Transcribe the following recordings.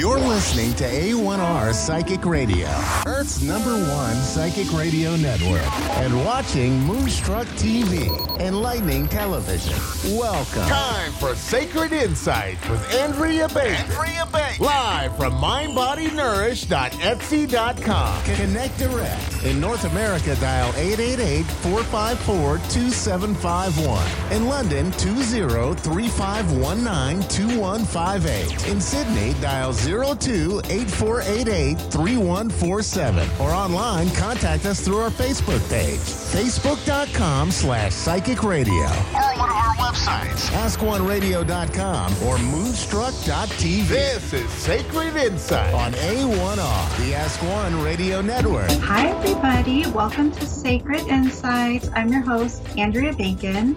You're listening to A1R Psychic Radio, Earth's number one psychic radio network, and watching Moonstruck TV, and Lightning Television. Welcome. Time for Sacred Insights with Andrea Bacon. Andrea Bacon. Live from mindbodynourish.etsy.com. Connect direct. In North America, dial 888-454-2751. In London, 20-3519-2158. In Sydney, dial 02-8488-3147. Or online, contact us through our Facebook page, facebook.com slash psychic radio. Or one of our websites, askoneradio.com or moonstruck.tv. This is Sacred Insight on A1R, the Ask One Radio Network. Hi, everybody. Welcome to Sacred Insights. I'm your host, Andrea Bacon.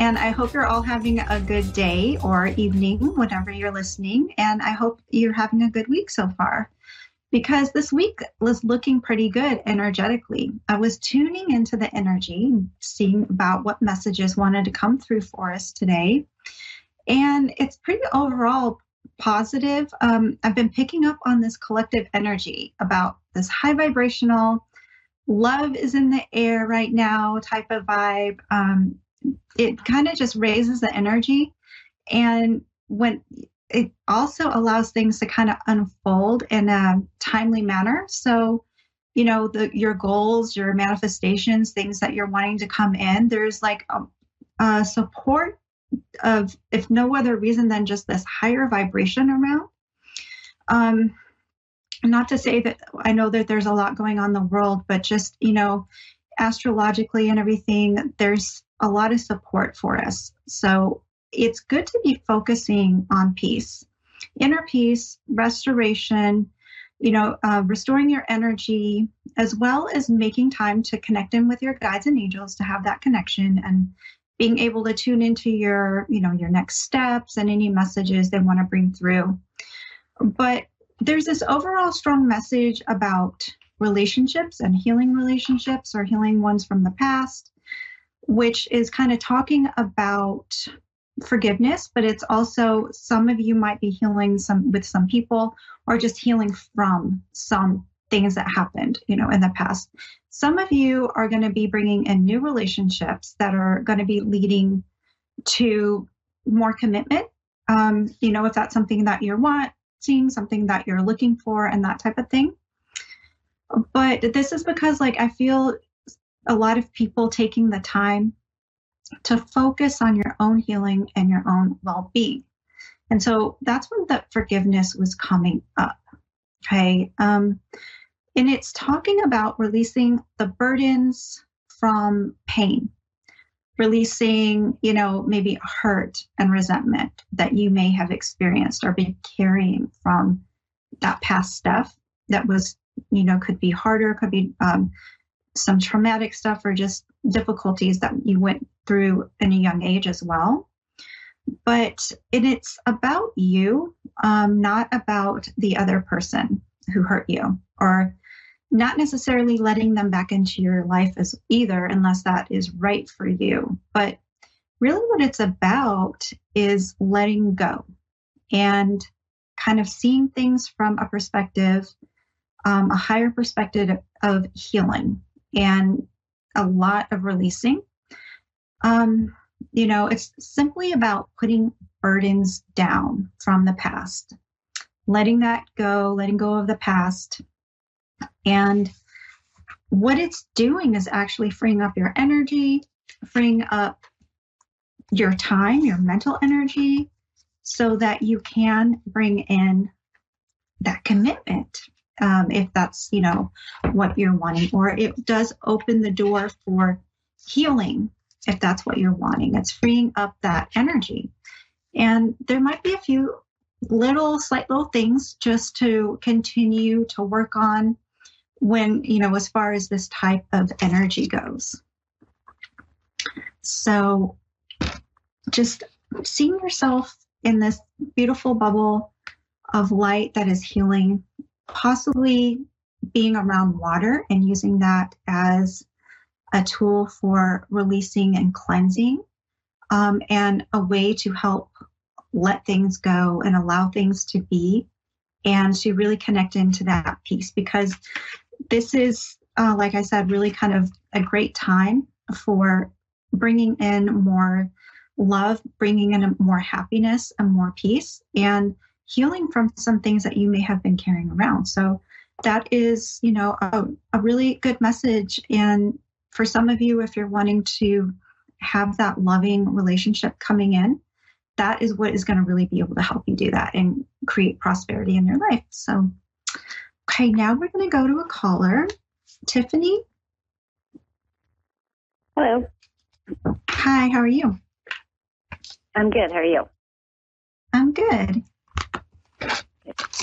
And I hope you're all having a good day or evening, whenever you're listening. And I hope you're having a good week so far because this week was looking pretty good energetically. I was tuning into the energy, seeing about what messages wanted to come through for us today. And it's pretty overall positive. Um, I've been picking up on this collective energy about this high vibrational, love is in the air right now type of vibe. Um, it kind of just raises the energy. And when it also allows things to kind of unfold in a timely manner. So, you know, the your goals, your manifestations, things that you're wanting to come in, there's like a, a support of, if no other reason than just this higher vibration around. Um, not to say that I know that there's a lot going on in the world, but just, you know, astrologically and everything, there's a lot of support for us. So it's good to be focusing on peace, inner peace, restoration, you know, uh, restoring your energy, as well as making time to connect in with your guides and angels to have that connection and being able to tune into your, you know, your next steps and any messages they want to bring through. But there's this overall strong message about relationships and healing relationships or healing ones from the past, which is kind of talking about forgiveness, but it's also some of you might be healing some with some people or just healing from some things that happened, you know, in the past. Some of you are going to be bringing in new relationships that are going to be leading to more commitment. Um, you know, if that's something that you're wanting, something that you're looking for, and that type of thing. But this is because, like, I feel a lot of people taking the time to focus on your own healing and your own well being. And so that's when the forgiveness was coming up. Okay. Um, and it's talking about releasing the burdens from pain, releasing, you know, maybe hurt and resentment that you may have experienced or been carrying from that past stuff that was, you know, could be harder, could be um, some traumatic stuff or just difficulties that you went through in a young age as well. But it, it's about you, um, not about the other person who hurt you, or not necessarily letting them back into your life as either, unless that is right for you. But really, what it's about is letting go and kind of seeing things from a perspective, um, a higher perspective of healing and a lot of releasing. Um, you know, it's simply about putting burdens down from the past, letting that go, letting go of the past. And what it's doing is actually freeing up your energy, freeing up your time, your mental energy, so that you can bring in that commitment um, if that's you know what you're wanting or it does open the door for healing if that's what you're wanting. It's freeing up that energy. And there might be a few little slight little things just to continue to work on when you know as far as this type of energy goes. So just seeing yourself in this beautiful bubble of light that is healing possibly being around water and using that as a tool for releasing and cleansing um, and a way to help let things go and allow things to be and to really connect into that piece because this is, uh, like I said, really kind of a great time for bringing in more love, bringing in more happiness and more peace, and healing from some things that you may have been carrying around. So that is, you know, a, a really good message. And for some of you, if you're wanting to have that loving relationship coming in, that is what is going to really be able to help you do that and create prosperity in your life. So, okay, now we're going to go to a caller. Tiffany. Hello. Hi, how are you? I'm good. How are you? I'm good.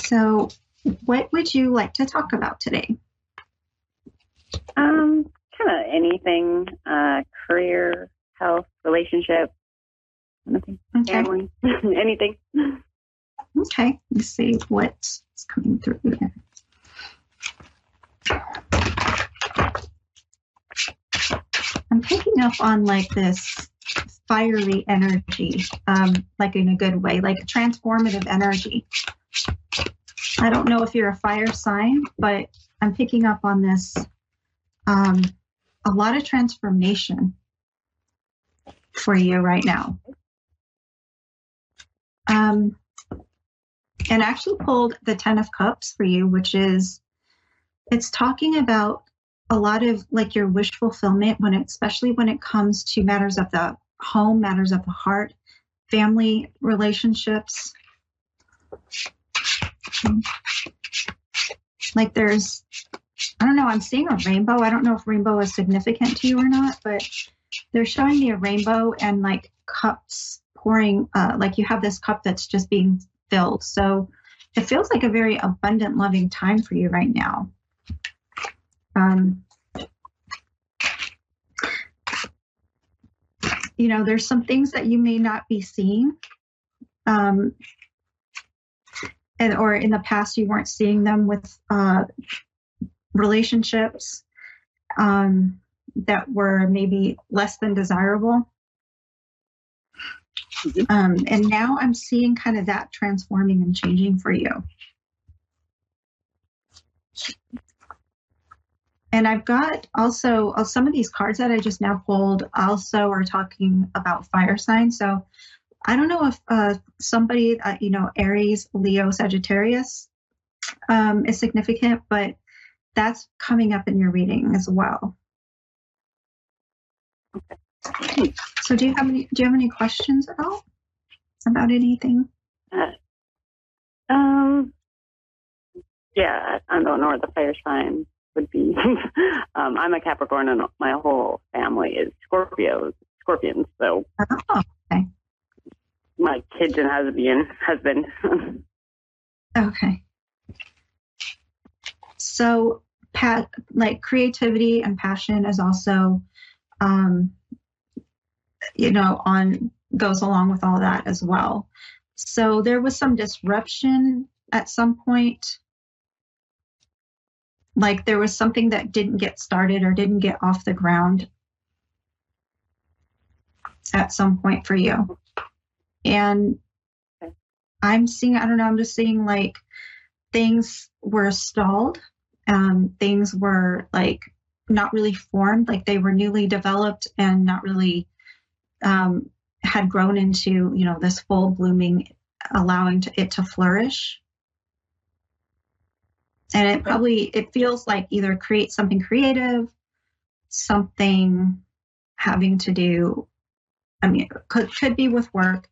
So, what would you like to talk about today? Um, kind of anything, uh, career, health, relationship, anything, okay. family, anything. Okay, let's see what's coming through here. I'm picking up on like this fiery energy, um, like in a good way, like transformative energy. I don't know if you're a fire sign, but I'm picking up on this um, a lot of transformation for you right now. Um, and actually pulled the Ten of Cups for you, which is it's talking about a lot of like your wish fulfillment when it, especially when it comes to matters of the home, matters of the heart, family relationships. Like there's, I don't know, I'm seeing a rainbow. I don't know if rainbow is significant to you or not, but they're showing me a rainbow and like cups pouring, uh, like you have this cup that's just being filled. So it feels like a very abundant, loving time for you right now. Um, you know, there's some things that you may not be seeing. Um, and or in the past you weren't seeing them with uh, relationships um, that were maybe less than desirable. Mm-hmm. Um, and now I'm seeing kind of that transforming and changing for you. And I've got also uh, some of these cards that I just now pulled also are talking about fire signs. So I don't know if uh, somebody, uh, you know, Aries, Leo, Sagittarius um, is significant, but that's coming up in your reading as well. So do you have any do you have any questions at all about anything? Uh, um yeah, I don't know where the fire sign would be. um, I'm a Capricorn and my whole family is Scorpios, Scorpions. So oh, okay. My kids and husband husband. okay. So pat like creativity and passion is also um, you know, on goes along with all that as well. So there was some disruption at some point. Like there was something that didn't get started or didn't get off the ground at some point for you. And I'm seeing, I don't know, I'm just seeing like things were stalled. Um, things were like not really formed, like they were newly developed and not really um, had grown into you know this full blooming allowing to, it to flourish and it probably it feels like either create something creative something having to do i mean could could be with work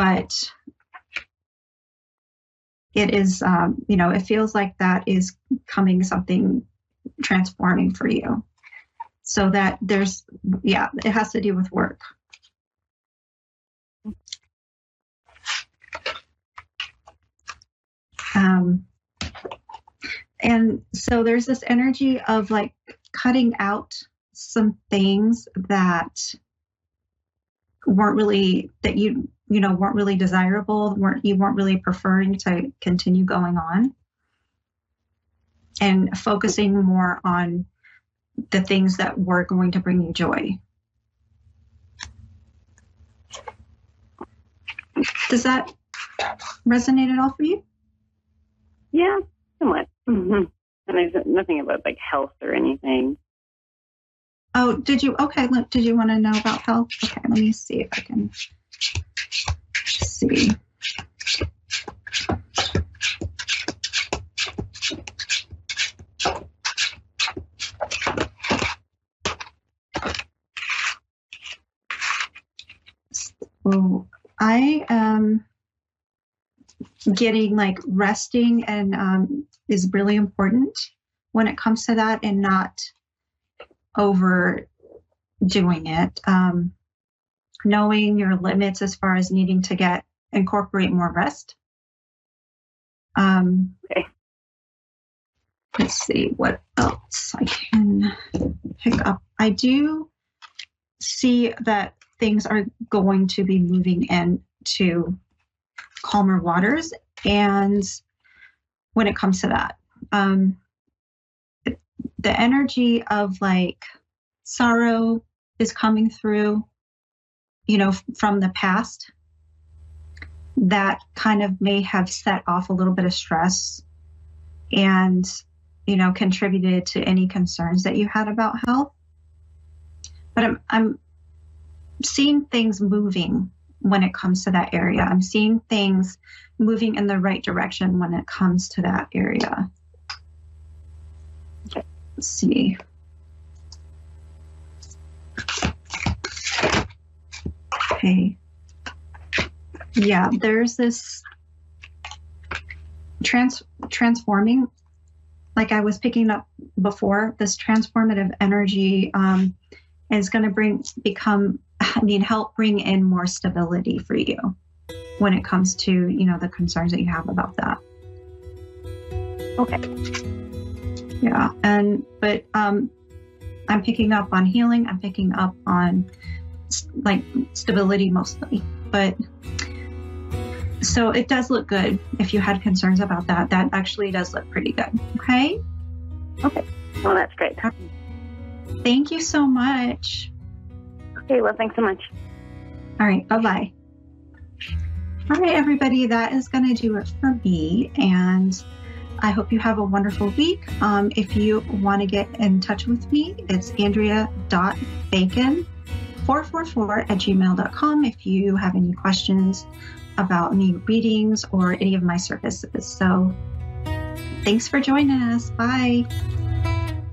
but it is um, you know it feels like that is coming something transforming for you. So that there's yeah it has to do with work. Um, and so there's this energy of like cutting out some things that weren't really that you you know weren't really desirable weren't you weren't really preferring to continue going on and focusing more on the things that were going to bring you joy does that resonate at all for you Yeah, somewhat. Mm-hmm. And there's nothing about like health or anything. Oh, did you? Okay, did you want to know about health? Okay, let me see if I can see. I am getting like resting and um, is really important when it comes to that and not overdoing it. Um, knowing your limits as far as needing to get incorporate more rest. Um, okay. Let's see what else I can pick up. I do see that things are going to be moving into calmer waters, and when it comes to that, um, the energy of like sorrow is coming through, you know, from the past that kind of may have set off a little bit of stress and, you know, contributed to any concerns that you had about health. But I'm, I'm seeing things moving when it comes to that area. I'm seeing things moving in the right direction when it comes to that area. Let's see. Okay. Yeah, there's this trans transforming, like I was picking up before. This transformative energy um, is going to bring become need help bring in more stability for you when it comes to you know the concerns that you have about that. Okay. Yeah, and but um, I'm picking up on healing. I'm picking up on like stability mostly, but so it does look good. If you had concerns about that, that actually does look pretty good. Okay. Okay. Well, that's great. Thank you so much. Okay. Well, thanks so much. All right. Bye bye. All right, everybody. That is going to do it for me. And I hope you have a wonderful week. Um, if you want to get in touch with me, it's andrea.bacon444 at gmail.com if you have any questions about any readings or any of my services. So thanks for joining us. Bye.